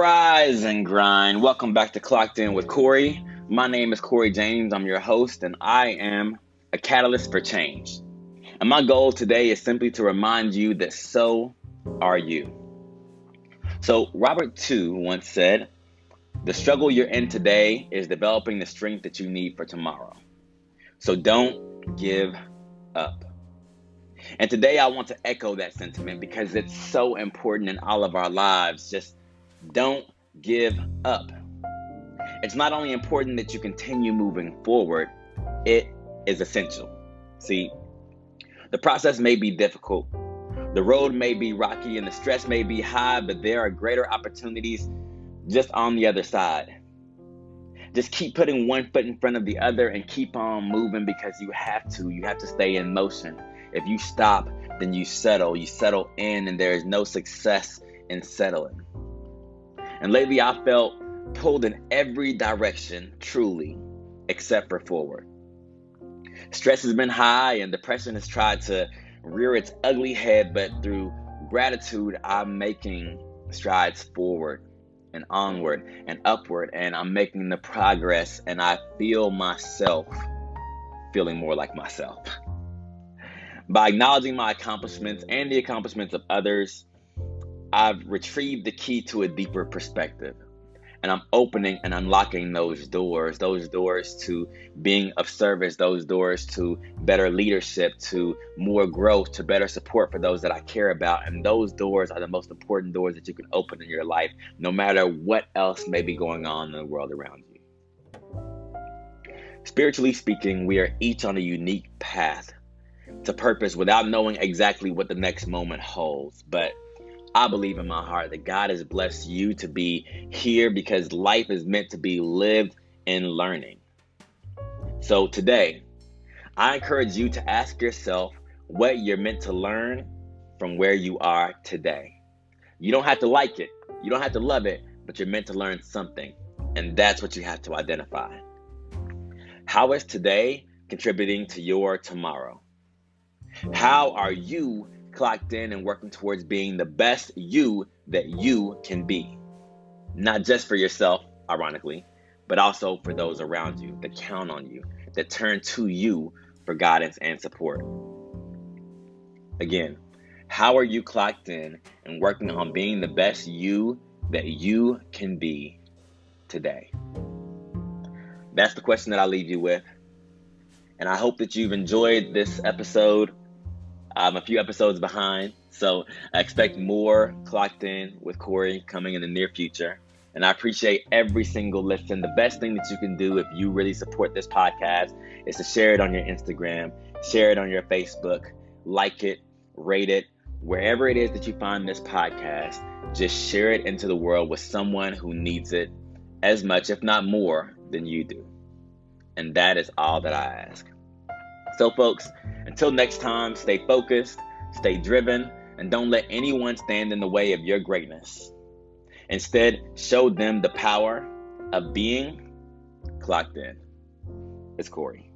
Rise and grind. Welcome back to Clocked In with Corey. My name is Corey James. I'm your host, and I am a catalyst for change. And my goal today is simply to remind you that so are you. So, Robert Tew once said, The struggle you're in today is developing the strength that you need for tomorrow. So, don't give up. And today I want to echo that sentiment because it's so important in all of our lives. Just don't give up. It's not only important that you continue moving forward, it is essential. See, the process may be difficult, the road may be rocky, and the stress may be high, but there are greater opportunities just on the other side. Just keep putting one foot in front of the other and keep on moving because you have to. You have to stay in motion. If you stop, then you settle. You settle in, and there is no success in settling. And lately, I felt pulled in every direction, truly, except for forward. Stress has been high, and depression has tried to rear its ugly head, but through gratitude, I'm making strides forward and onward and upward, and I'm making the progress, and I feel myself feeling more like myself. By acknowledging my accomplishments and the accomplishments of others, I've retrieved the key to a deeper perspective. And I'm opening and unlocking those doors, those doors to being of service, those doors to better leadership, to more growth, to better support for those that I care about. And those doors are the most important doors that you can open in your life, no matter what else may be going on in the world around you. Spiritually speaking, we are each on a unique path to purpose without knowing exactly what the next moment holds. But I believe in my heart that God has blessed you to be here because life is meant to be lived in learning. So today, I encourage you to ask yourself what you're meant to learn from where you are today. You don't have to like it, you don't have to love it, but you're meant to learn something. And that's what you have to identify. How is today contributing to your tomorrow? How are you clocked in and working towards being the best you that you can be. Not just for yourself, ironically, but also for those around you that count on you, that turn to you for guidance and support. Again, how are you clocked in and working on being the best you that you can be today? That's the question that I leave you with. And I hope that you've enjoyed this episode I'm a few episodes behind, so I expect more clocked in with Corey coming in the near future. And I appreciate every single listen. The best thing that you can do if you really support this podcast is to share it on your Instagram, share it on your Facebook, like it, rate it, wherever it is that you find this podcast. Just share it into the world with someone who needs it as much, if not more, than you do. And that is all that I ask. So, folks, until next time, stay focused, stay driven, and don't let anyone stand in the way of your greatness. Instead, show them the power of being clocked in. It's Corey.